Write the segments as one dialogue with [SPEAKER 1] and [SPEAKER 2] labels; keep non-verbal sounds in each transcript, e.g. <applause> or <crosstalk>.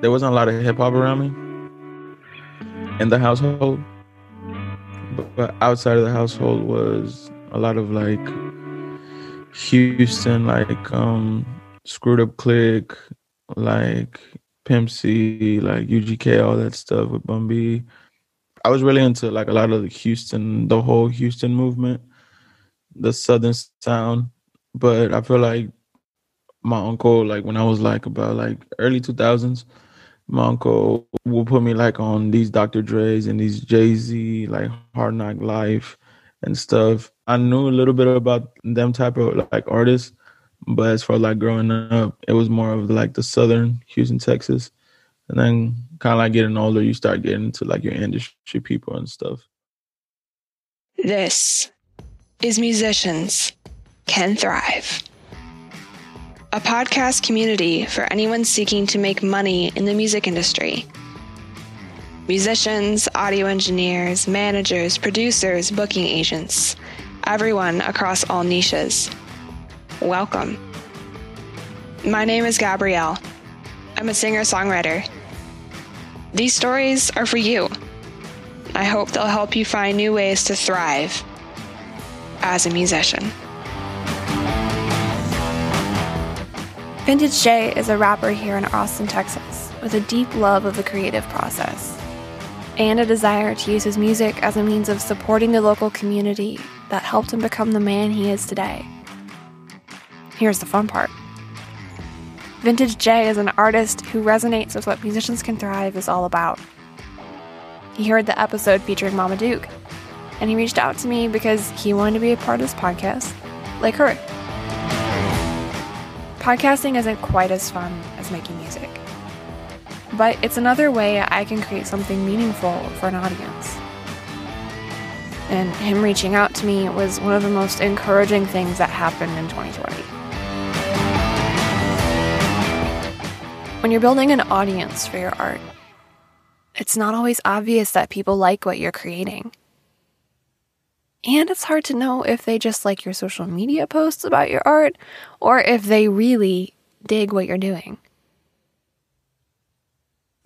[SPEAKER 1] there wasn't a lot of hip hop around me in the household. But, outside of the household was a lot of like Houston, like um Screwed Up Click, like Pimp C, like UGK, all that stuff with Bun I was really into like a lot of the Houston, the whole Houston movement, the Southern sound. But I feel like my uncle, like when I was like about like early two thousands, my uncle will put me like on these Dr. Dre's and these Jay Z, like Hard Knock Life and stuff. I knew a little bit about them type of like artists, but as far as like growing up, it was more of like the Southern Houston, Texas, and then kind of like getting older, you start getting into like your industry people and stuff.
[SPEAKER 2] This is musicians can thrive a podcast community for anyone seeking to make money in the music industry. Musicians, audio engineers, managers, producers, booking agents, everyone across all niches. Welcome. My name is Gabrielle. I'm a singer songwriter. These stories are for you. I hope they'll help you find new ways to thrive as a musician.
[SPEAKER 3] Vintage J is a rapper here in Austin, Texas, with a deep love of the creative process and a desire to use his music as a means of supporting the local community that helped him become the man he is today. Here's the fun part Vintage J is an artist who resonates with what Musicians Can Thrive is all about. He heard the episode featuring Mama Duke, and he reached out to me because he wanted to be a part of this podcast, like her. Podcasting isn't quite as fun as making music, but it's another way I can create something meaningful for an audience. And him reaching out to me was one of the most encouraging things that happened in 2020. When you're building an audience for your art, it's not always obvious that people like what you're creating. And it's hard to know if they just like your social media posts about your art or if they really dig what you're doing.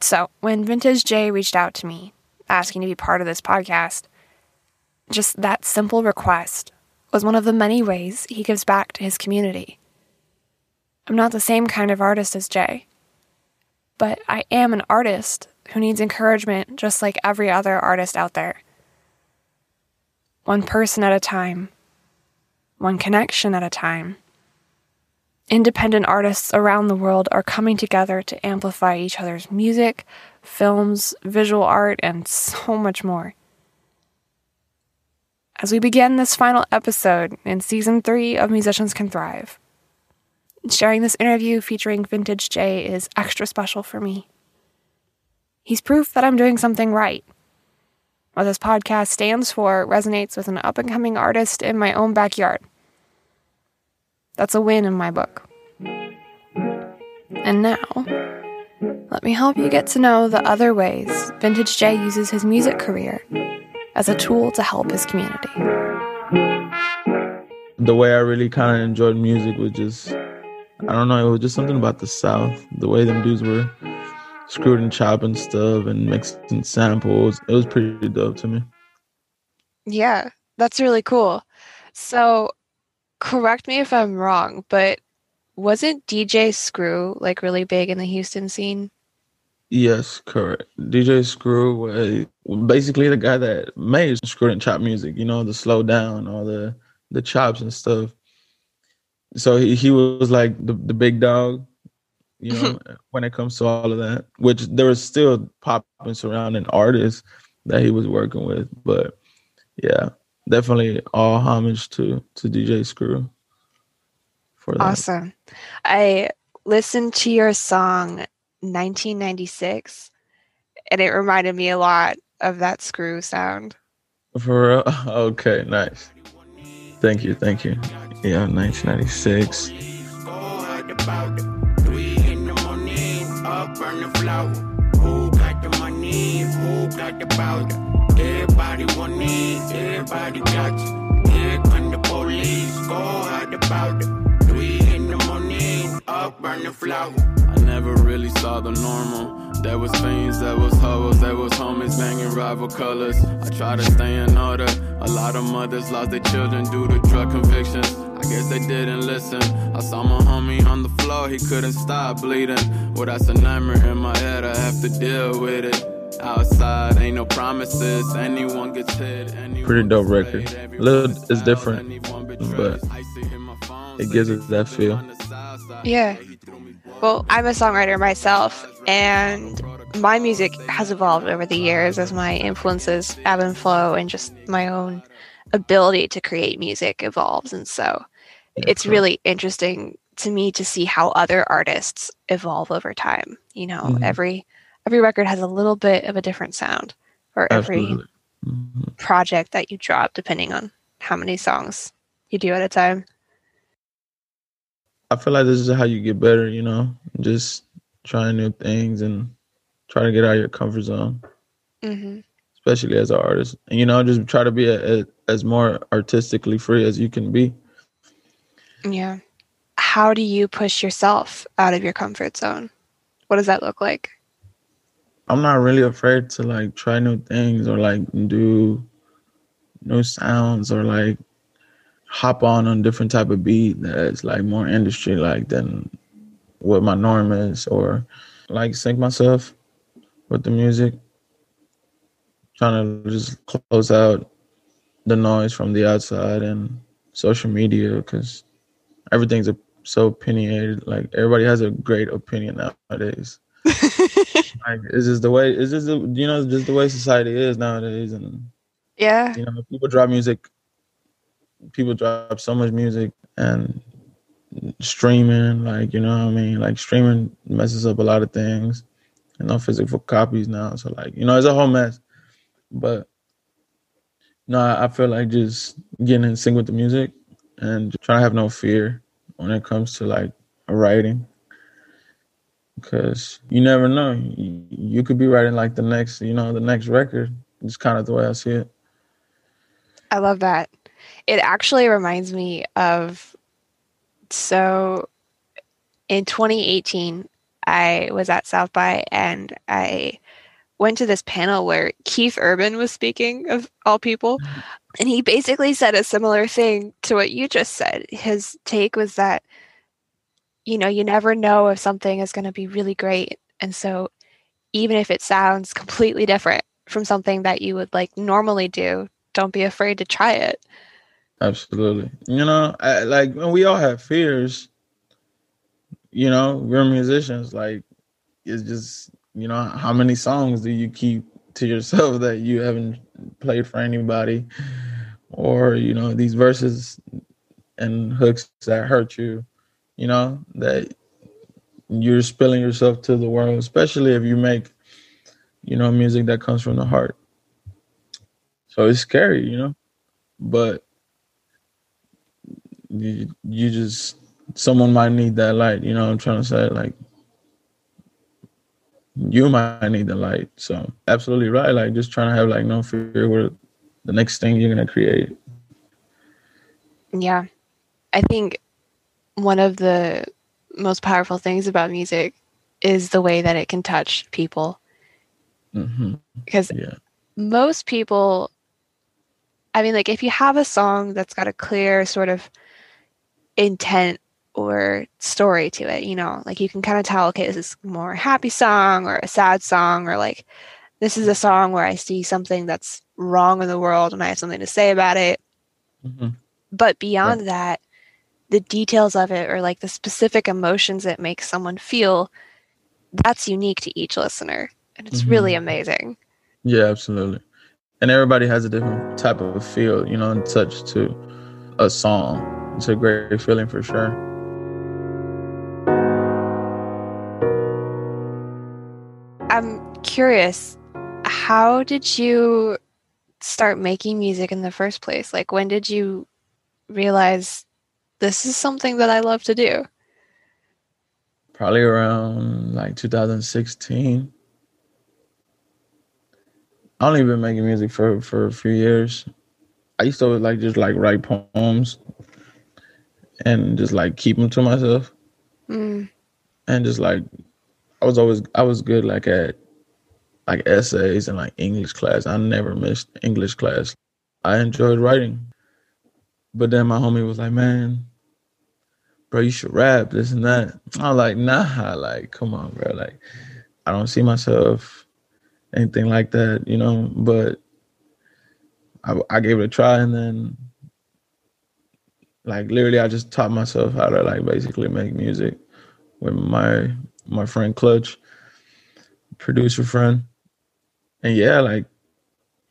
[SPEAKER 3] So, when Vintage J reached out to me asking to be part of this podcast, just that simple request was one of the many ways he gives back to his community. I'm not the same kind of artist as Jay, but I am an artist who needs encouragement just like every other artist out there one person at a time, one connection at a time. Independent artists around the world are coming together to amplify each other's music, films, visual art, and so much more. As we begin this final episode in season three of Musicians Can Thrive, sharing this interview featuring Vintage J is extra special for me. He's proof that I'm doing something right what this podcast stands for resonates with an up and coming artist in my own backyard. That's a win in my book. And now, let me help you get to know the other ways Vintage J uses his music career as a tool to help his community.
[SPEAKER 1] The way I really kind of enjoyed music was just, I don't know, it was just something about the South. The way them dudes were screwed and chopping stuff and mixing samples. It was pretty dope to me.
[SPEAKER 2] Yeah, that's really cool. So, correct me if I'm wrong, but wasn't DJ Screw like really big in the Houston scene?
[SPEAKER 1] Yes, correct. DJ Screw was basically the guy that made screw and chop music. You know, the slow down, all the the chops and stuff. So he, he was like the, the big dog you know, when it comes to all of that. Which there was still popping surrounding artists that he was working with, but yeah, definitely all homage to to DJ Screw.
[SPEAKER 2] For that. Awesome. I listened to your song 1996 and it reminded me a lot of that screw sound.
[SPEAKER 1] For real? <laughs> Okay, nice. Thank you, thank you. Yeah, 1996 burn the flower. Who got the money? Who got the powder? Everybody want it, everybody got you. Here come the police, go hide the powder. Three in the morning, up burn the flower.
[SPEAKER 4] I never really saw the normal. There was fiends, there was hoes, there was homies banging rival colors. I try to stay in order. A lot of mothers lost their children due to drug convictions. I guess they didn't listen. I saw my homie on the floor, he couldn't stop bleeding. Well, that's a nightmare in my head, I have to deal with it. Outside, ain't no promises. Anyone gets hit. Anyone
[SPEAKER 1] Pretty dope record. A little, it's different, but it gives it that feel.
[SPEAKER 3] Yeah. Well, I'm a songwriter myself, and my music has evolved over the years as my influences ebb and flow, and just my own ability to create music evolves. And so
[SPEAKER 1] Yeah,
[SPEAKER 3] it's really interesting to me to see how other artists evolve over time. You know,
[SPEAKER 1] Mhm.
[SPEAKER 3] every every record has a little bit of a different sound, or every.
[SPEAKER 1] Mhm.
[SPEAKER 3] project that you drop, depending on how many songs you do at a time.
[SPEAKER 1] I feel like this is how you get better, you know, just trying new things and try to get out of your comfort zone,
[SPEAKER 3] hmm
[SPEAKER 1] especially as an artist. And, you know, just try to be a, a, as more artistically free as you can be.
[SPEAKER 3] Yeah. How do you push yourself out of your comfort zone? What does that look like?
[SPEAKER 1] I'm not really afraid to like try new things or like do new sounds or like hop on on different type of beat that's like more industry like than what my norm is or like sync myself with the music trying to just close out the noise from the outside and social media because everything's a, so opinionated like everybody has a great opinion nowadays. <laughs> Like it's just the way it's just the, you know just the way society is nowadays and
[SPEAKER 3] yeah.
[SPEAKER 1] you know people drop music people drop so much music and streaming like you know what i mean? Like streaming messes up a lot of things and no physical copies now so like you know it's a whole mess. But no i I feel like just getting in sync with the music and trying to have no fear when it comes to like writing because you never know you, you could be writing like the next you know the next record it's kind of the way i see it
[SPEAKER 3] I love that. It actually reminds me of so in 2018, I was at South by and I went to this panel where Keith Urban was speaking, of all people. And he basically said a similar thing to what you just said. His take was that, you know, you never know if something is going to be really great. And so even if it sounds completely different from something that you would like normally do, don't be afraid to try it.
[SPEAKER 1] Absolutely. You know, I, like when we all have fears. You know, we're musicians. Like, it's just you know, how many songs do you keep to yourself <laughs> that you haven't played for anybody, or you know, these verses and hooks that hurt you. You know that you're spilling yourself to the world, especially if you make, you know, music that comes from the heart. So it's scary, you know, but you, you just someone might need that light you know i'm trying to say like you might need the light. So absolutely right. Like just trying to have like no fear with the next thing you're gonna create.
[SPEAKER 3] Yeah. I think one of the most powerful things about music is the way that it can touch people.
[SPEAKER 1] hmm
[SPEAKER 3] Because
[SPEAKER 1] yeah.
[SPEAKER 3] most people, I mean, like if you have a song that's got a clear sort of intent or story to it, you know, like you can kind of tell, okay, this is more a happy song or a sad song, or like this is a song where I see something that's wrong in the world and I have something to say about it.
[SPEAKER 1] hmm
[SPEAKER 3] but beyond that the details of it or like the specific emotions it makes someone feel that's unique to each listener and it's really
[SPEAKER 1] Mhm.
[SPEAKER 3] amazing.
[SPEAKER 1] Yeah absolutely. And everybody has a different type of feel you know and touch to a song. It's a great feeling for sure
[SPEAKER 3] curious how did you start making music in the first place? Like when did you realize this is something that i love to do?
[SPEAKER 1] Probably around like 2016 I only been making music for for a few years. I used to like just like write poems and just like keep them to myself.
[SPEAKER 3] Mm,
[SPEAKER 1] and just like I was always I was good like at like essays and like English class. I never missed English class. I enjoyed writing. But then my homie was like, man, bro, you should rap, this and that. I was like, nah, like, come on, bro. Like, I don't see myself anything like that, you know, but I, I gave it a try and then like literally I just taught myself how to like basically make music with my my friend Clutch, producer friend. And yeah, like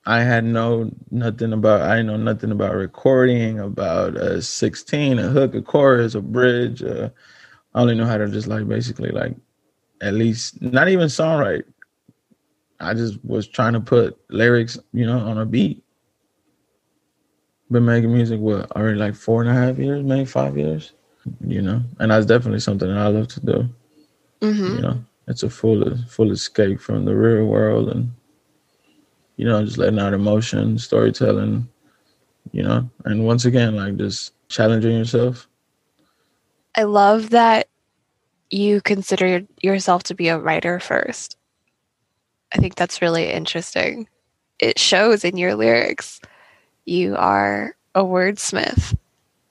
[SPEAKER 1] I had no nothing about I know nothing about recording, about a 16, a hook, a chorus, a bridge. Uh, I only know how to just like basically like at least not even songwrite. I just was trying to put lyrics, you know, on a beat. Been making music what already like four and a half years, maybe five years, you know, and that's definitely something that I love to do. Mm-hmm. You know, it's a full full escape from the real world and you know, just letting out emotion, storytelling, you know, and once again, like just challenging yourself.
[SPEAKER 3] I love that you consider yourself to be a writer first. I think that's really interesting. It shows in your lyrics. You are a wordsmith.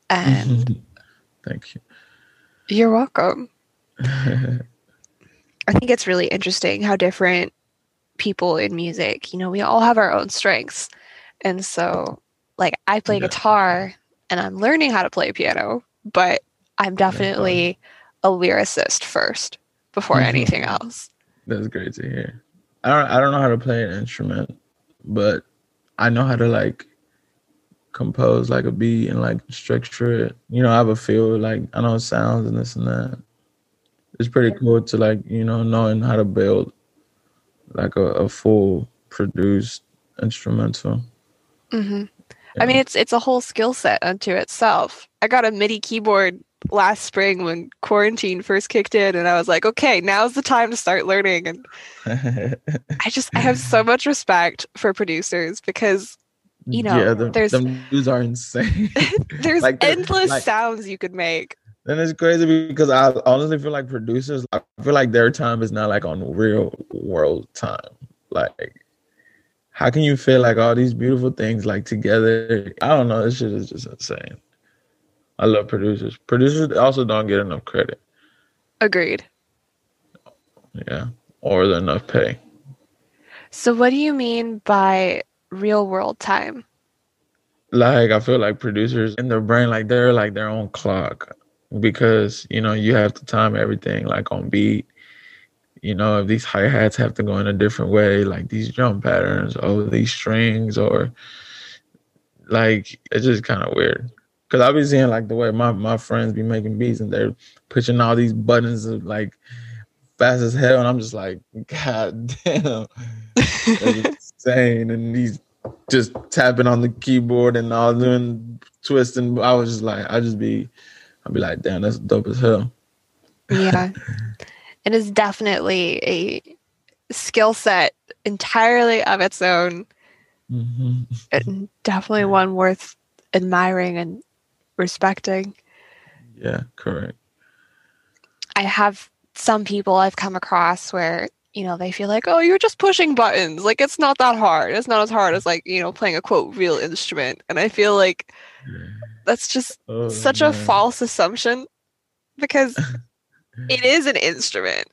[SPEAKER 3] And <laughs>
[SPEAKER 1] thank you.
[SPEAKER 3] You're welcome. <laughs> I think it's really interesting how different people in music. You know, we all have our own strengths. And so, like, I play yeah. guitar and I'm learning how to play piano, but I'm definitely a lyricist first before mm-hmm. anything else.
[SPEAKER 1] That's great to hear. I don't I don't know how to play an instrument, but I know how to like compose like a beat and like structure it. You know, I have a feel like I know sounds and this and that. It's pretty cool to like, you know, knowing how to build like a, a full produced instrumental.
[SPEAKER 3] Mm-hmm. Yeah. I mean, it's it's a whole skill set unto itself. I got a MIDI keyboard last spring when quarantine first kicked in, and I was like, okay, now's the time to start learning. And <laughs> I just I have so much respect for producers because you know yeah, the, there's
[SPEAKER 1] dudes are insane. <laughs>
[SPEAKER 3] there's <laughs> like endless like, sounds you could make.
[SPEAKER 1] And it's crazy because I honestly feel like producers, I feel like their time is not like on real world time. Like, how can you feel like all these beautiful things like together? I don't know. This shit is just insane. I love producers. Producers also don't get enough credit.
[SPEAKER 3] Agreed.
[SPEAKER 1] Yeah, or enough pay.
[SPEAKER 3] So, what do you mean by real world time?
[SPEAKER 1] Like, I feel like producers in their brain, like they're like their own clock because you know you have to time everything like on beat. You know, if these hi hats have to go in a different way, like these drum patterns, or these strings, or like it's just kind of weird. Cause I've been seeing like the way my, my friends be making beats and they're pushing all these buttons of like fast as hell, and I'm just like, God damn, <laughs> insane. And he's just tapping on the keyboard and all doing twisting. I was just like, I just be I'll be like, damn, that's dope as hell.
[SPEAKER 3] Yeah. <laughs> it is definitely a skill set entirely of its own. Mm-hmm. And definitely one worth admiring and respecting.
[SPEAKER 1] Yeah, correct.
[SPEAKER 3] I have some people I've come across where, you know, they feel like, oh, you're just pushing buttons. Like, it's not that hard. It's not as hard as, like, you know, playing a quote, real instrument. And I feel like that's just oh, such man. a false assumption because <laughs> it is an instrument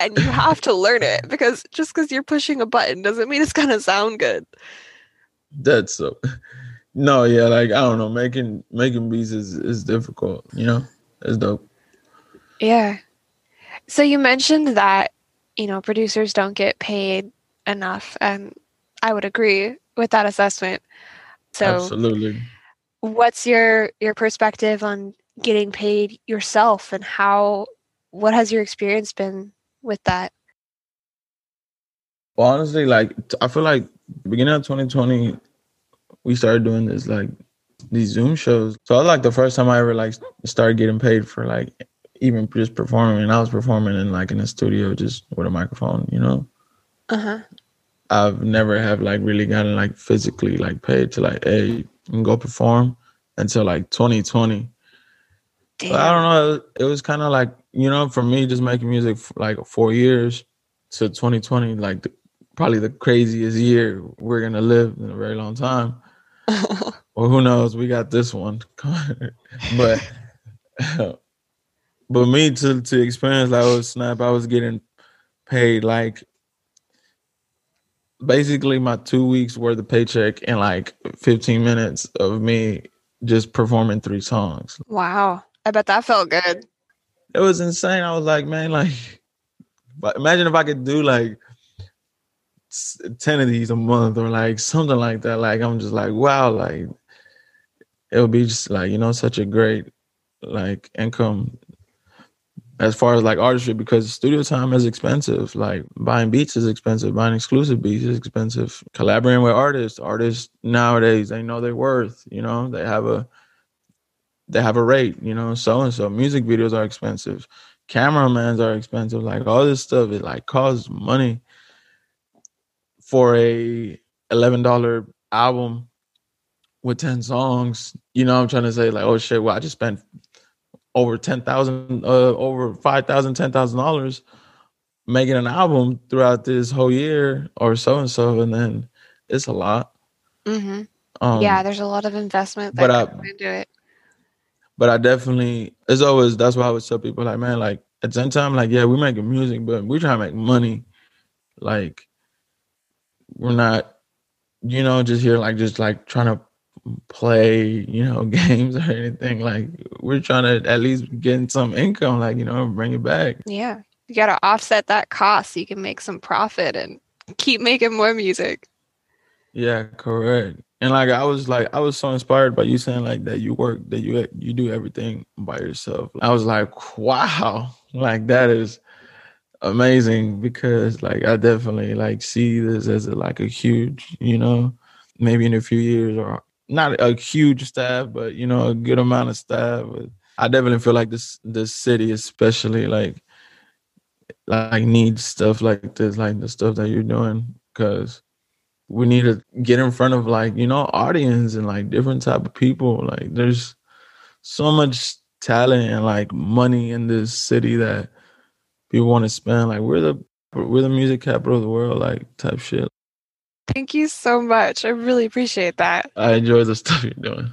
[SPEAKER 3] and you have to learn it because just because you're pushing a button doesn't mean it's gonna sound good.
[SPEAKER 1] That's so. <laughs> No, yeah, like I don't know, making making beats is is difficult. You know, it's dope.
[SPEAKER 3] Yeah. So you mentioned that you know producers don't get paid enough, and I would agree with that assessment. So
[SPEAKER 1] absolutely
[SPEAKER 3] what's your your perspective on getting paid yourself and how what has your experience been with that?
[SPEAKER 1] Well honestly like i feel like beginning of 2020 we started doing this like these zoom shows. So i was like the first time i ever like started getting paid for like even just performing. And i was performing in like in a studio just with a microphone you know? Uh-huh. I've never have like really gotten like physically like paid to like hey and go perform until like 2020.
[SPEAKER 2] Damn.
[SPEAKER 1] I don't know. It was kind of like you know, for me, just making music for like four years to 2020, like the, probably the craziest year we're gonna live in a very long time. <laughs> Well, who knows? We got this one, <laughs> but <laughs> but me to to experience like with Snap, I was getting paid like basically my two weeks worth of paycheck in like 15 minutes of me just performing three songs.
[SPEAKER 2] wow. I bet that felt good.
[SPEAKER 1] It was insane. I was like, man, like, but imagine if I could do like 10 of these a month or like something like that. Like, I'm just like, wow, like, it would be just like, you know, such a great like income as far as like artistry because studio time is expensive. Like, buying beats is expensive, buying exclusive beats is expensive. Collaborating with artists, artists nowadays, they know their worth, you know, they have a, they have a rate, you know, so and so. Music videos are expensive, cameramans are expensive. Like all this stuff, it like costs money for a eleven dollar album with ten songs. You know, I'm trying to say like, oh shit, well I just spent over ten thousand, uh, over five thousand, ten thousand dollars making an album throughout this whole year or so and so, and then it's a lot.
[SPEAKER 2] hmm
[SPEAKER 1] Um,
[SPEAKER 2] yeah, there's a lot of investment
[SPEAKER 1] but,
[SPEAKER 2] that
[SPEAKER 1] uh,
[SPEAKER 2] goes into it.
[SPEAKER 1] but I definitely it's always that's why I would tell people like, man, like at the same time, like, yeah, we're making music, but we're trying to make money. Like we're not, you know, just here like just like trying to play, you know, <laughs> games or anything. Like we're trying to at least get some income, like, you know, bring it back.
[SPEAKER 2] Yeah. You got to offset that cost so you can make some profit and keep making more music.
[SPEAKER 1] Yeah, correct. And like I was like I was so inspired by you saying like that you work that you you do everything by yourself. I was like, wow, <laughs> like that is amazing because like I definitely like see this as a, like a huge, you know, maybe in a few years or not a huge staff, but you know, a good amount of staff. I definitely feel like this this city especially like like needs stuff like this, like the stuff that you're doing because we need to get in front of like you know audience and like different type of people. Like there's so much talent and like money in this city that people want to spend. Like we're the we're the music capital of the world like type shit
[SPEAKER 2] Thank you so much. I really appreciate that.
[SPEAKER 1] i enjoy the stuff you're doing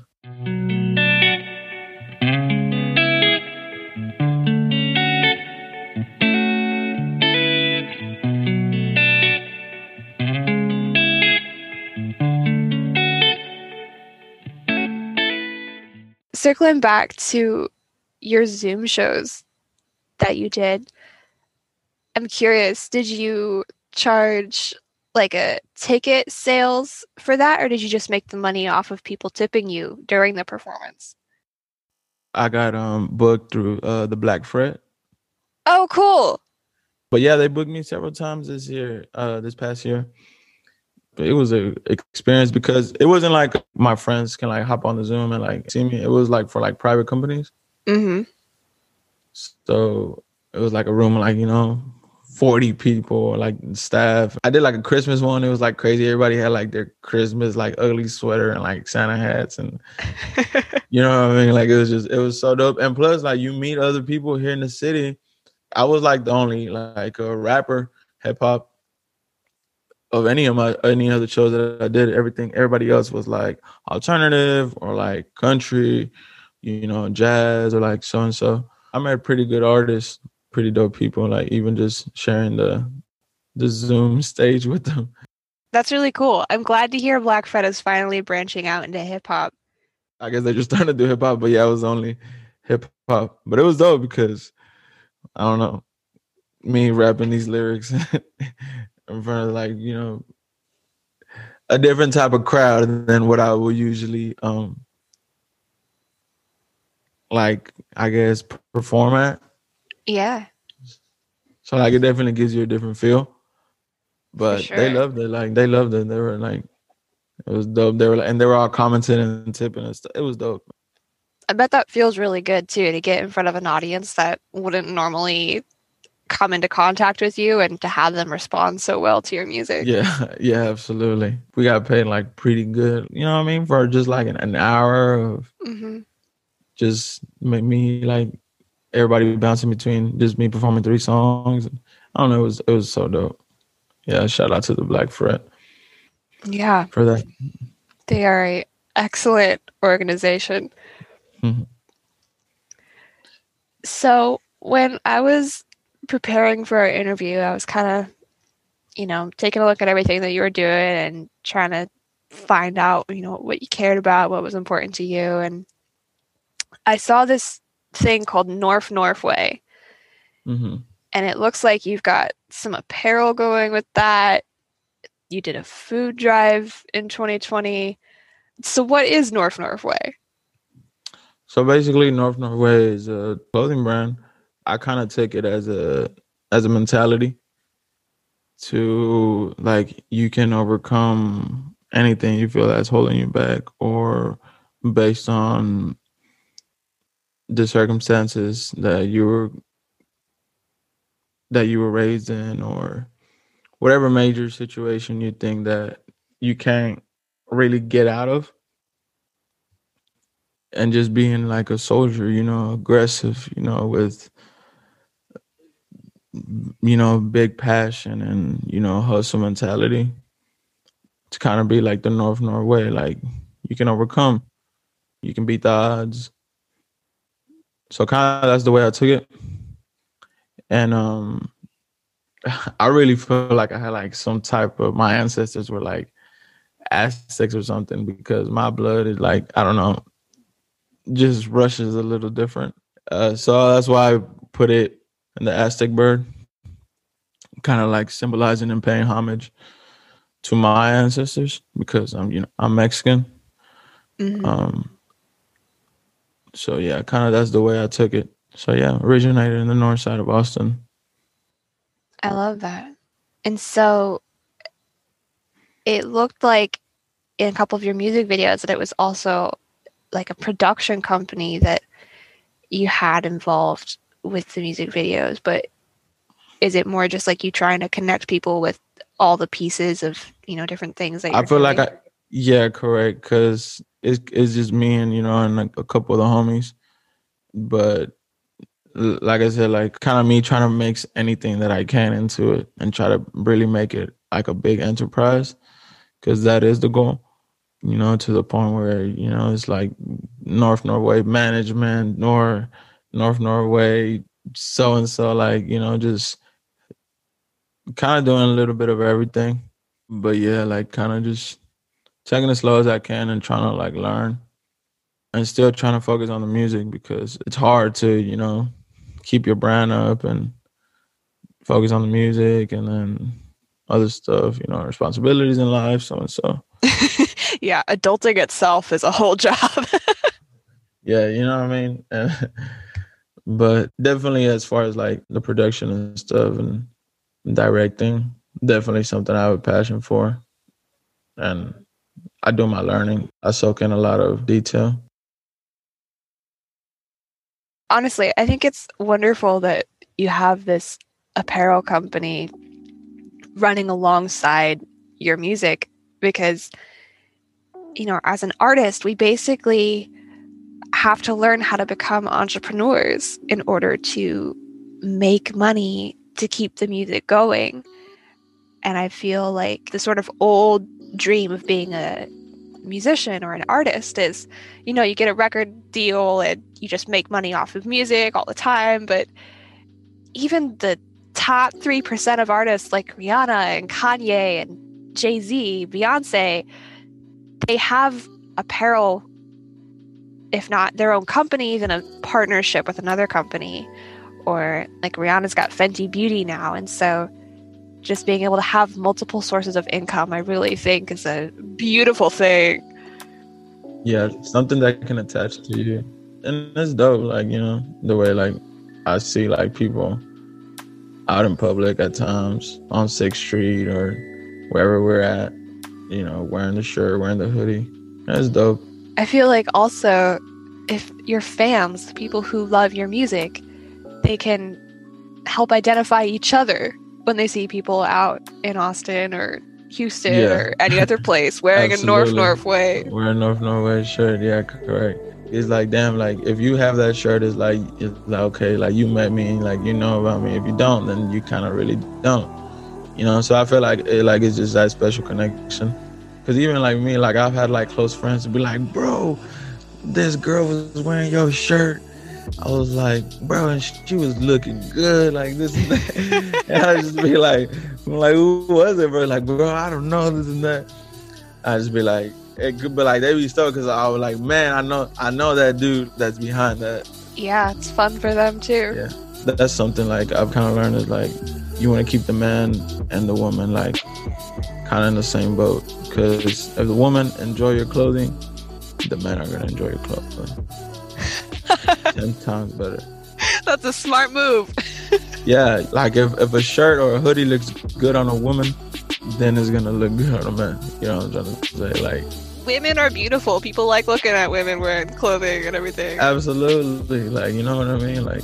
[SPEAKER 2] Circling back to your Zoom shows that you did, I'm curious, did you charge like a ticket sales for that or did you just make the money off of people tipping you during the performance?
[SPEAKER 1] i got um booked through uh the Black Fret
[SPEAKER 2] Oh, cool.
[SPEAKER 1] but yeah they booked me several times this year uh this past year but it was a experience because it wasn't like my friends can like hop on the zoom and like see me it was like for like private companies
[SPEAKER 2] Mm-hmm.
[SPEAKER 1] So it was like a room, like, you know, 40 people, like staff. I did like a Christmas one. It was like crazy. Everybody had like their Christmas, like ugly sweater and like Santa hats. And <laughs> you know what I mean? Like it was just, it was so dope. And plus, like you meet other people here in the city. I was like the only like a rapper, hip hop of any of my any other shows that I did. Everything, everybody else was like alternative or like country, you know, jazz or like so and so. I met pretty good artists, pretty dope people. Like even just sharing the the Zoom stage with them.
[SPEAKER 2] That's really cool. I'm glad to hear Black Fret is finally branching out into hip hop.
[SPEAKER 1] I guess they're just <laughs> starting to do hip hop, but yeah, it was only hip hop. But it was dope because I don't know, me rapping these lyrics <laughs> in front of like you know a different type of crowd than what I would usually um like I guess perform at.
[SPEAKER 2] Yeah.
[SPEAKER 1] So like it definitely gives you a different feel. But they loved it. Like they loved it. They were like it was dope. They were like, and they were all commenting and tipping and stuff. It was dope.
[SPEAKER 2] I bet that feels really good too to get in front of an audience that wouldn't normally come into contact with you and to have them respond so well to your music.
[SPEAKER 1] Yeah, <laughs> yeah, absolutely. We got paid like pretty good, you know what I mean, for just like an, an hour of
[SPEAKER 2] hmm
[SPEAKER 1] just make me like everybody bouncing between just me performing three songs. I don't know. It was it was so dope. Yeah, shout out to the Black Fret.
[SPEAKER 3] Yeah,
[SPEAKER 1] for that.
[SPEAKER 3] They are a excellent organization. Mm-hmm. So when I was preparing for our interview, I was kind of, you know, taking a look at everything that you were doing and trying to find out, you know, what you cared about, what was important to you. And I saw this thing called North Northway. Mm-hmm. And it looks like you've got some apparel going with that. You did a food drive in 2020. So, what is North Northway?
[SPEAKER 1] So basically, North Northway is a clothing brand. I kind of take it as a as a mentality to like you can overcome anything you feel that's holding you back or based on the circumstances that you were that you were raised in or whatever major situation you think that you can't really get out of? And just being like a soldier you know aggressive you know with you know big passion and you know hustle mentality to kind of be like the north norway like you can overcome. You can beat the odds so kind of that's the way i took it and um <laughs> i really feel like i had like some type of my ancestors were like Aztecs or something because my blood is like I don't know, just rushes a little different. Uh, so that's why I put it in the Aztec bird, kind of like symbolizing and paying homage to my ancestors because I'm you know I'm Mexican. Mm-hmm. Um. So yeah, kind of that's the way I took it. So yeah, originated in the north side of Austin.
[SPEAKER 3] I love that. And so it looked like in a couple of your music videos that it was also like a production company that you had involved with the music videos, but is it more just like you trying to connect people with all the pieces of you know different things that I
[SPEAKER 1] feel doing? like I yeah correct because it's it's just me and you know and like a couple of the homies, but like I said, like kind of me trying to mix anything that I can into it and try to really make it like a big enterprise because that is the goal. You know, to the point where you know it's like North Norway management, nor North Norway so and so, like you know, just kind of doing a little bit of everything. But yeah, like kind of just taking as slow as I can and trying to like learn and still trying to focus on the music because it's hard to, you know, keep your brand up and focus on the music and then other stuff, you know, responsibilities in life, so and so. <laughs>
[SPEAKER 3] yeah, adulting itself is a whole <laughs> job.
[SPEAKER 1] yeah, you know what I mean? <laughs> but definitely as far as like the production and stuff and directing, definitely something I have a passion for. And I do my learning. I soak in a lot of detail.
[SPEAKER 3] Honestly, I think it's wonderful that you have this apparel company running alongside your music because you know as an artist we basically have to learn how to become entrepreneurs in order to make money to keep the music going and i feel like the sort of old dream of being a musician or an artist is you know you get a record deal and you just make money off of music all the time but even the top 3% of artists like Rihanna and Kanye and Jay Z, Beyonce, they have apparel, if not their own companies and a partnership with another company. Or like Rihanna's got Fenty Beauty now. And so just being able to have multiple sources of income, I really think is a beautiful thing.
[SPEAKER 1] Yeah, something that can attach to you. And it's dope, like, you know, the way like I see like people out in public at times on Sixth Street or wherever we're at, you know, wearing the shirt, wearing the hoodie. That's dope.
[SPEAKER 3] I feel like also if your fans, the people who love your music, they can help identify each other when they see people out in Austin or Houston yeah. or any other place wearing a North Northway.
[SPEAKER 1] Wearing a North Norway shirt, yeah, correct. it's like damn, like if you have that shirt, it's like it's like okay, like you met me, like you know about me. If you don't, then you kind of really don't, you know. So I feel like it, like it's just that special connection. Cause even like me, like I've had like close friends to be like, bro, this girl was wearing your shirt. I was like, bro, and she was looking good, like this and that. <laughs> and I just be like, I'm like, who was it, bro? Like, bro, I don't know this and that. I just be like, it could be like they be stoked because I was like, man, I know, I know that dude that's behind that.
[SPEAKER 3] Yeah, it's fun for them too.
[SPEAKER 1] Yeah, that's something like I've kind of learned is like, you want to keep the man and the woman like kind of in the same boat because if the woman enjoy your clothing, the men are gonna enjoy your clothing. <laughs> <laughs> Ten times better.
[SPEAKER 3] That's a smart move. <laughs>
[SPEAKER 1] yeah, like if, if a shirt or a hoodie looks good on a woman, then it's gonna look good on a man. You know what I'm trying to say? Like
[SPEAKER 3] women are beautiful. People like looking at women wearing clothing and everything.
[SPEAKER 1] Absolutely. Like, you know what I mean? Like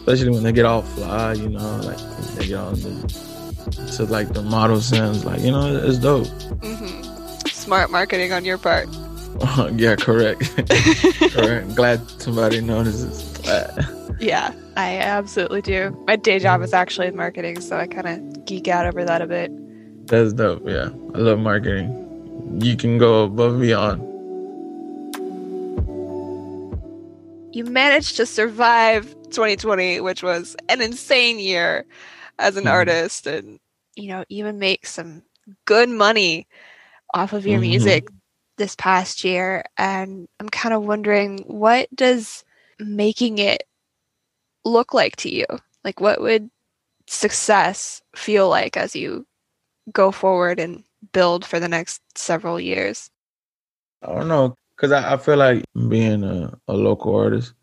[SPEAKER 1] especially when they get all fly, you know, like they get all the, to like the model sense, like, you know, it's dope.
[SPEAKER 3] Mm-hmm. Smart marketing on your part. <laughs>
[SPEAKER 1] yeah, correct. <laughs> correct. Glad somebody notices.
[SPEAKER 3] yeah, I absolutely do. My day job is actually in marketing, so I kind of geek out over that a bit.
[SPEAKER 1] That's dope. Yeah, I love marketing. You can go above and beyond.
[SPEAKER 3] You managed to survive 2020, which was an insane year as an mm-hmm. artist, and you know, even make some good money off of your mm-hmm. music this past year. And I'm kind of wondering, what does making it look like to you? Like, what would success feel like as you go forward and build for the next several years?
[SPEAKER 1] I don't know, because I, I, feel like being a, a local artist,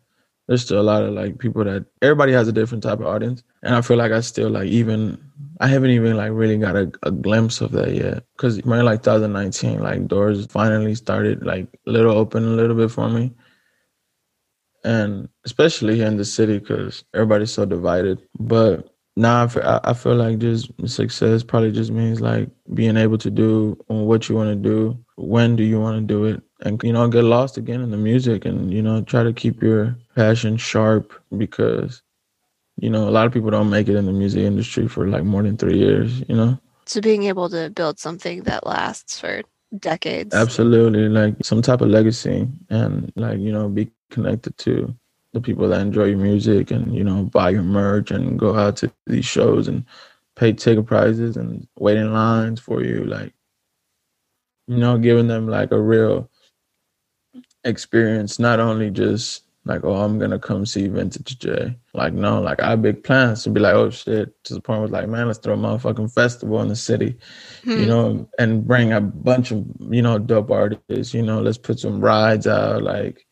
[SPEAKER 1] there's still a lot of like people that everybody has a different type of audience, and I feel like I still like even I haven't even like really got a, a glimpse of that yet. Because around like 2019, like doors finally started like a little open a little bit for me and especially here in the city because everybody's so divided. But now I, I feel like just success probably just means like being able to do what you want to do, when do you want to do it, and you know get lost again in the music, and you know try to keep your passion sharp because you know a lot of people don't make it in the music industry for like more than three years. You know.
[SPEAKER 3] So being able to build something that lasts for decades.
[SPEAKER 1] Absolutely, like some type of legacy, and like you know be connected to the people that enjoy your music and you know buy your merch and go out to these shows and pay ticket prices and wait in lines for you like you know giving them like a real experience not only just like oh i'm gonna come see vintage j. Like no like i have big plans to be like oh shit to the point where like man let's throw a motherfucking festival in the city hmm. you know and bring a bunch of you know dope artists you know let's put some rides out like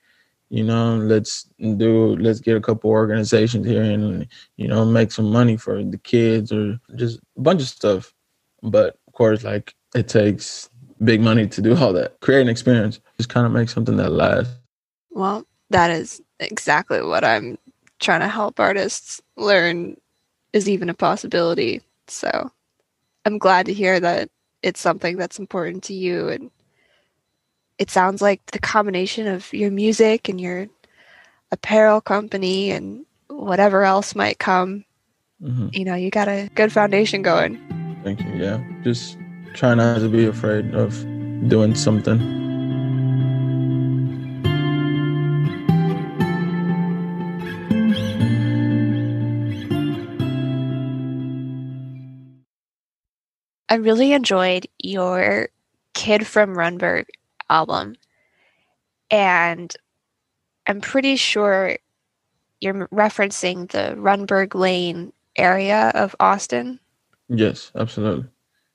[SPEAKER 1] you know let's do let's get a couple organizations here and you know make some money for the kids or just a bunch of stuff. But of course like it takes big money to do all that. Create an experience just kind of make something that lasts.
[SPEAKER 3] Well that is exactly what i'm trying to help artists learn is even a possibility. So i'm glad to hear that it's something that's important to you and it sounds like the combination of your music and your apparel company and whatever else might come mm-hmm. you know you got a good foundation going.
[SPEAKER 1] Thank you. Yeah just try not to be afraid of doing something
[SPEAKER 3] I really enjoyed your Kid from Rundberg album. And I'm pretty sure you're referencing the Rundberg Lane area of Austin.
[SPEAKER 1] Yes, absolutely.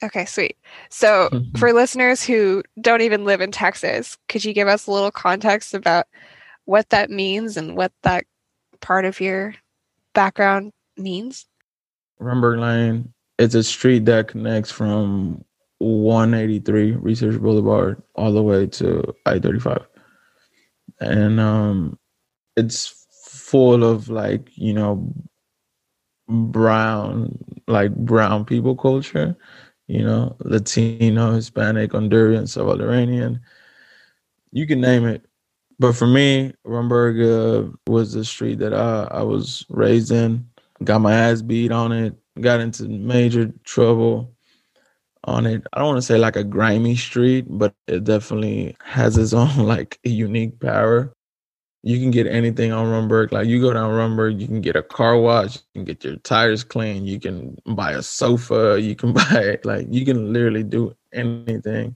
[SPEAKER 3] Okay, sweet. So, mm-hmm. for listeners who don't even live in Texas, could you give us a little context about what that means and what that part of your background means?
[SPEAKER 1] Rundberg Lane is a street that connects from 183 Research Boulevard all the way to I 35. And um, it's full of like, you know, brown, like brown people culture, you know, Latino, Hispanic, Honduran, Salvadorian. You can name it. But for me, Rundberg was the street that I, I was raised in. Got my ass beat on it. Got into major trouble on it. I don't want to say like a grimy street, but it definitely has its <laughs> own like unique power. You can get anything on Rundberg. Like you go down Rundberg, you can get a car wash, you can get your tires clean, you can buy a sofa, you can <laughs> buy like you can literally do anything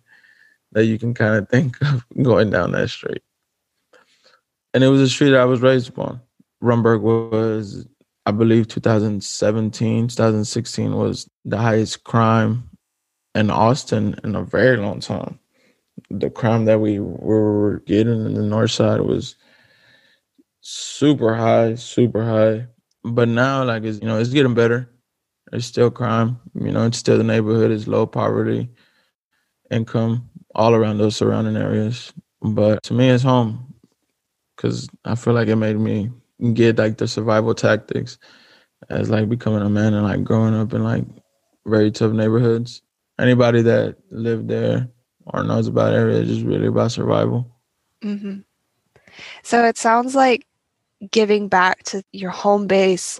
[SPEAKER 1] that you can kind of <laughs> think of going down that street and it was a street I was raised upon. Rundberg was, I believe, 2017, 2016 was the highest crime in Austin in a very long time. The crime that we were getting in the north side was super high, super high. But now, like, it's, you know, it's getting better. It's still crime. You know, it's still the neighborhood. It's low poverty, income all around those surrounding areas. But to me, it's home because I feel like it made me get like the survival tactics as like becoming a man and like growing up in like very tough neighborhoods. Anybody that lived there or knows about it area is just really about survival.
[SPEAKER 3] Mm-hmm. So it sounds like giving back to your home base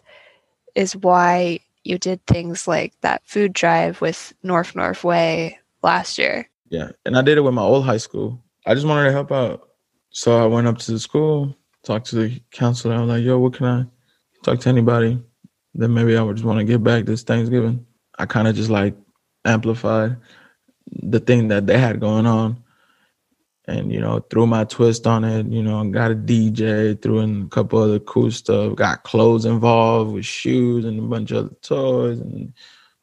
[SPEAKER 3] is why you did things like that food drive with North North Way last year.
[SPEAKER 1] Yeah, and I did it with my old high school. I just wanted to help out. So I went up to the school, talked to the counselor. I was like, yo, what can I talk to anybody? Then maybe I would just want to get back this Thanksgiving. I kind of just like amplified the thing that they had going on and you know threw my twist on it you know got a dj threw in a couple other cool stuff got clothes involved with shoes and a bunch of other toys and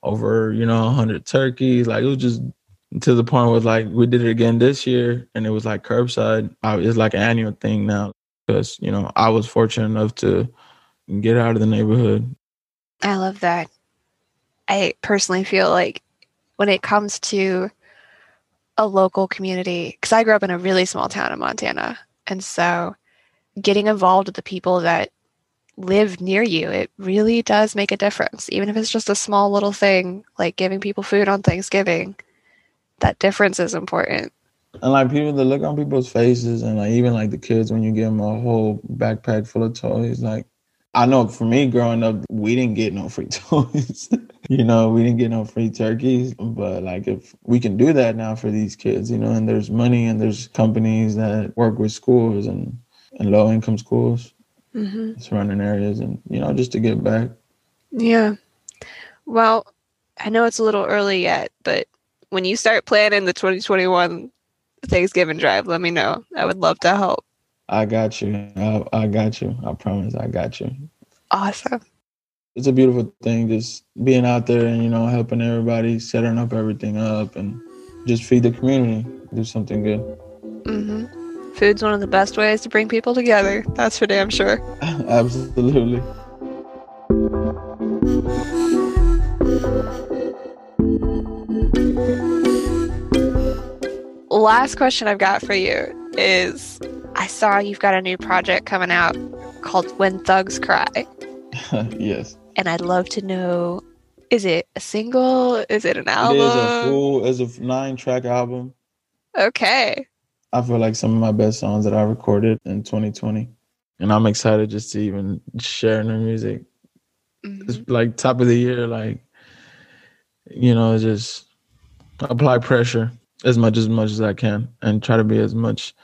[SPEAKER 1] over you know 100 turkeys like it was just to the point where like we did it again this year and it was like curbside uh, it's like an annual thing now because you know i was fortunate enough to get out of the neighborhood.
[SPEAKER 3] I love that. I personally feel like when it comes to a local community because i grew up in a really small town in montana and so getting involved with the people that live near you it really does make a difference. Even if it's just a small little thing like giving people food on thanksgiving that difference is important.
[SPEAKER 1] And like people, the look on people's faces, and like even like the kids when you give them a whole backpack full of toys. Like I know for me growing up, we didn't get no free <laughs> toys. you know, we didn't get no free turkeys. But like if we can do that now for these kids, you know, and there's money and there's companies that work with schools and and low income schools, mm-hmm. surrounding areas, and you know, just to get back.
[SPEAKER 3] Yeah. Well, I know it's a little early yet, but when you start planning the 2021 Thanksgiving drive, let me know. I would love to help.
[SPEAKER 1] I got you. I, I got you. I promise I got you.
[SPEAKER 3] Awesome.
[SPEAKER 1] It's a beautiful thing just being out there and, you know, helping everybody, setting up everything up and just feed the community, do something good.
[SPEAKER 3] Mm-hmm. Food's one of the best ways to bring people together. That's for damn sure. <laughs>
[SPEAKER 1] Absolutely.
[SPEAKER 3] Last question I've got for you is I saw you've got a new project coming out called When Thugs Cry. <laughs>
[SPEAKER 1] yes.
[SPEAKER 3] And I'd love to know is it a single? Is it an album? It is
[SPEAKER 1] a full, it's a nine track album.
[SPEAKER 3] Okay.
[SPEAKER 1] I feel like some of my best songs that I recorded in 2020. And I'm excited just to even share new music. Mm-hmm. It's like top of the year, like, you know, just apply pressure as much as much as I can and try to be as much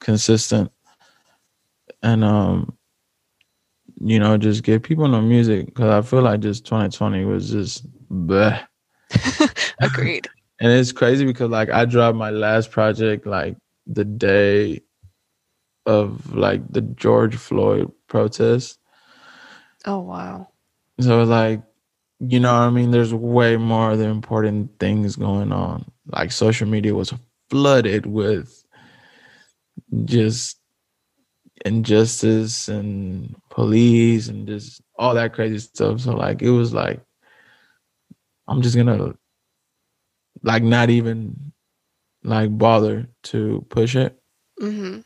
[SPEAKER 1] consistent and um you know just give people no music because I feel like just 2020 was just bleh. <laughs>
[SPEAKER 3] Agreed. <laughs>
[SPEAKER 1] and it's crazy because like I dropped my last project like the day of like the George Floyd protest.
[SPEAKER 3] Oh wow.
[SPEAKER 1] So like you know what I mean? There's way more other important things going on. Like social media was flooded with just injustice and police and just all that crazy stuff. So like it was like I'm just gonna like not even like bother to push it.
[SPEAKER 3] Mm-hmm.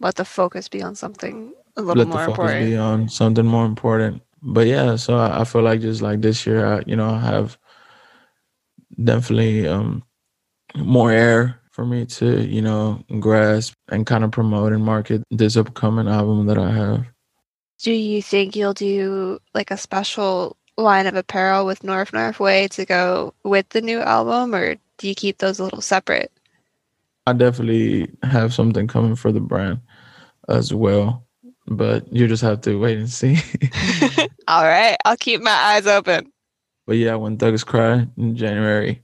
[SPEAKER 3] Let the focus be on something a little Let more the focus important.
[SPEAKER 1] Be on something more important but yeah, so I, I, feel like just like this year, I, you know, I have definitely um, more air for me to, you know, grasp and kind of promote and market this upcoming album that I have.
[SPEAKER 3] Do you think you'll do like a special line of apparel with North North Way to go with the new album, or do you keep those a little separate?
[SPEAKER 1] I definitely have something coming for the brand as well, but you just have to wait and see. <laughs>
[SPEAKER 3] All right, I'll keep my eyes open.
[SPEAKER 1] But yeah, when Thugs Cry in January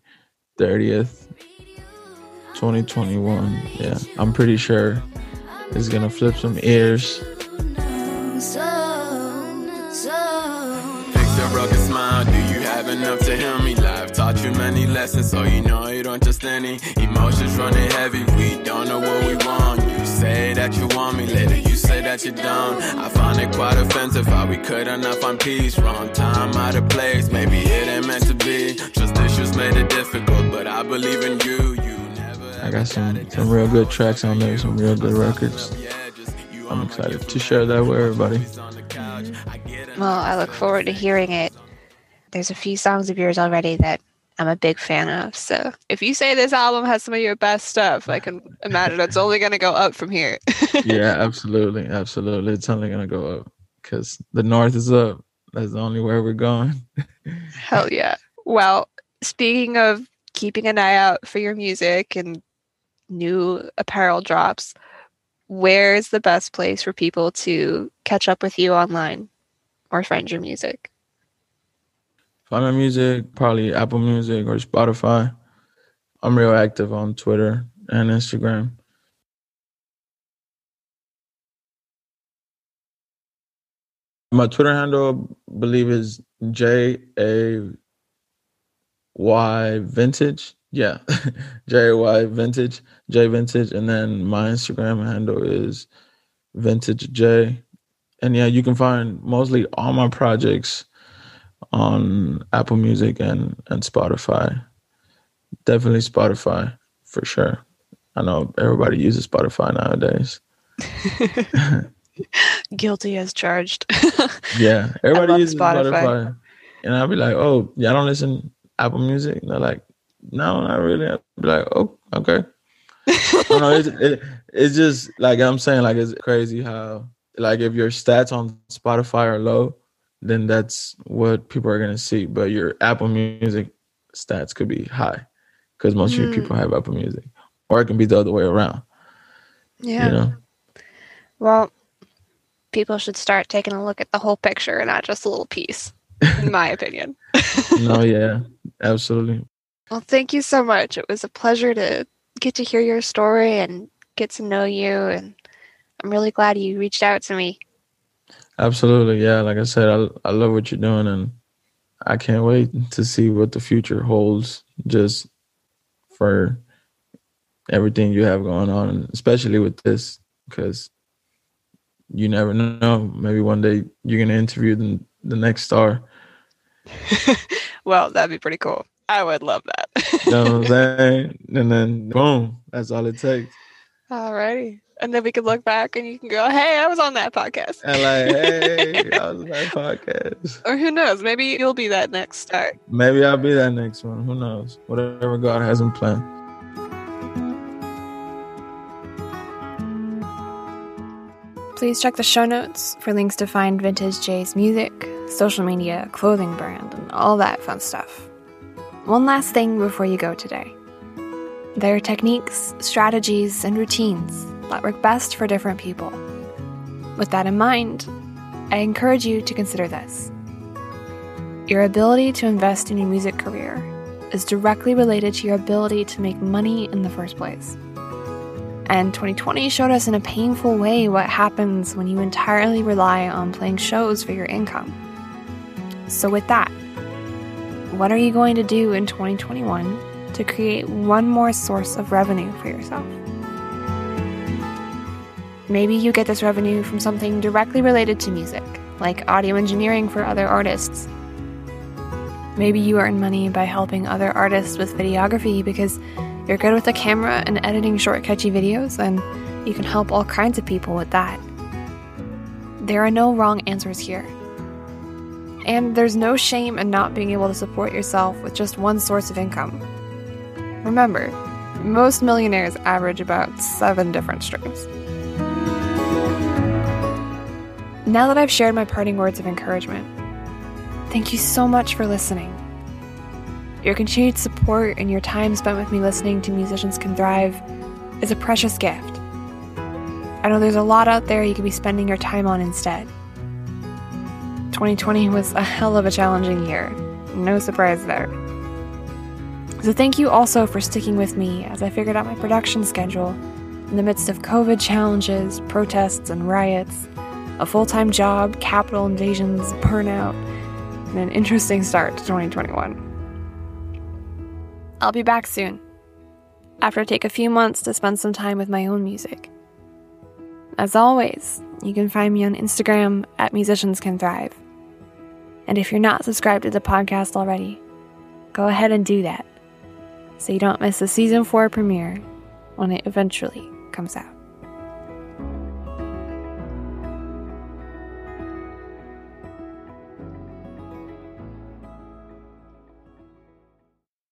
[SPEAKER 1] 30th, 2021, yeah, I'm pretty sure it's gonna flip some ears.
[SPEAKER 4] rugged smile. Do you have enough to heal me? Life taught you many lessons, so you know you don't just any emotions running heavy. We don't know what we want. You say that you want me later, you say that you don't. I find it quite offensive how we couldn't find peace. Wrong time, out of place. Maybe it ain't meant to be. Just issues made it difficult, but I believe in you. You never.
[SPEAKER 1] I got some some real good tracks on there, some real good records. I'm excited to share that with everybody.
[SPEAKER 3] Well, I look forward to hearing it. There's a few songs of yours already that I'm a big fan of. So if you say this album has some of your best stuff, I can imagine it's only going to go up from here. <laughs>
[SPEAKER 1] yeah, absolutely. Absolutely. It's only going to go up because the North is up. That's the only way we're going. <laughs>
[SPEAKER 3] Hell yeah. Well, speaking of keeping an eye out for your music and new apparel drops, where's the best place for people to catch up with you online or find your music?
[SPEAKER 1] Find my music, probably Apple Music or Spotify. I'm real active on Twitter and Instagram. My Twitter handle, I believe, is J A Y Vintage. Yeah, <laughs> J A Y Vintage, J Vintage, and then my Instagram handle is Vintage J. And yeah, you can find mostly all my projects on Apple Music and and Spotify. Definitely Spotify for sure. I know everybody uses Spotify nowadays. <laughs>
[SPEAKER 3] Guilty as charged. <laughs>
[SPEAKER 1] yeah, everybody uses Spotify. Spotify. And I'll be like, "Oh, y'all don't listen Apple Music?" And they're like, "No, not really." I'll be like, "Oh, okay." no, it's, it, it's just like I'm saying, like it's crazy how like if your stats on Spotify are low, then that's what people are gonna see. But your Apple Music stats could be high because most mm. of your people have Apple Music, or it can be the other way around.
[SPEAKER 3] Yeah. You know? Well, people should start taking a look at the whole picture and not just a little piece, in my <laughs> opinion.
[SPEAKER 1] no, <laughs> yeah, absolutely.
[SPEAKER 3] Well, thank you so much. It was a pleasure to get to hear your story and get to know you, and I'm really glad you reached out to me.
[SPEAKER 1] Absolutely, yeah. Like I said, I I love what you're doing, and I can't wait to see what the future holds. Just for everything you have going on, especially with this, because you never know. Maybe one day you're gonna interview the, the next star. <laughs>
[SPEAKER 3] well, that'd be pretty cool. I would love that.
[SPEAKER 1] you know what I'm <laughs> saying? And then boom, that's all it takes.
[SPEAKER 3] Alrighty and then we can look back and you can go, "Hey, I was on that podcast."
[SPEAKER 1] And like, <laughs> "Hey, I was on that podcast."
[SPEAKER 3] Or who knows? Maybe you'll be that next star.
[SPEAKER 1] Maybe I'll be that next one. Who knows? Whatever God has in plan.
[SPEAKER 3] Please check the show notes for links to find Vintage J's music, social media, clothing brand, and all that fun stuff. One last thing before you go today. There are techniques, strategies, and routines that work best for different people. With that in mind, I encourage you to consider this. Your ability to invest in your music career is directly related to your ability to make money in the first place. And 2020 showed us in a painful way what happens when you entirely rely on playing shows for your income. So, with that, what are you going to do in 2021 to create one more source of revenue for yourself? Maybe you get this revenue from something directly related to music, like audio engineering for other artists. Maybe you earn money by helping other artists with videography because you're good with a camera and editing short, catchy videos, and you can help all kinds of people with that. There are no wrong answers here. And there's no shame in not being able to support yourself with just one source of income. Remember, Most millionaires average about seven different streams. Now that I've shared my parting words of encouragement, thank you so much for listening. Your continued support and your time spent with me listening to Musicians Can Thrive is a precious gift. I know there's a lot out there you could be spending your time on instead. 2020 was a hell of a challenging year. No surprise there. So, thank you also for sticking with me as I figured out my production schedule in the midst of COVID challenges, protests, and riots, a full time job, Capitol invasions, burnout, and an interesting start to 2021. I'll be back soon, after I take a few months to spend some time with my own music. As always, you can find me on Instagram at Musicians Can Thrive. And if you're not subscribed to the podcast already, go ahead and do that so you don't miss the season 4 premiere when it eventually comes out.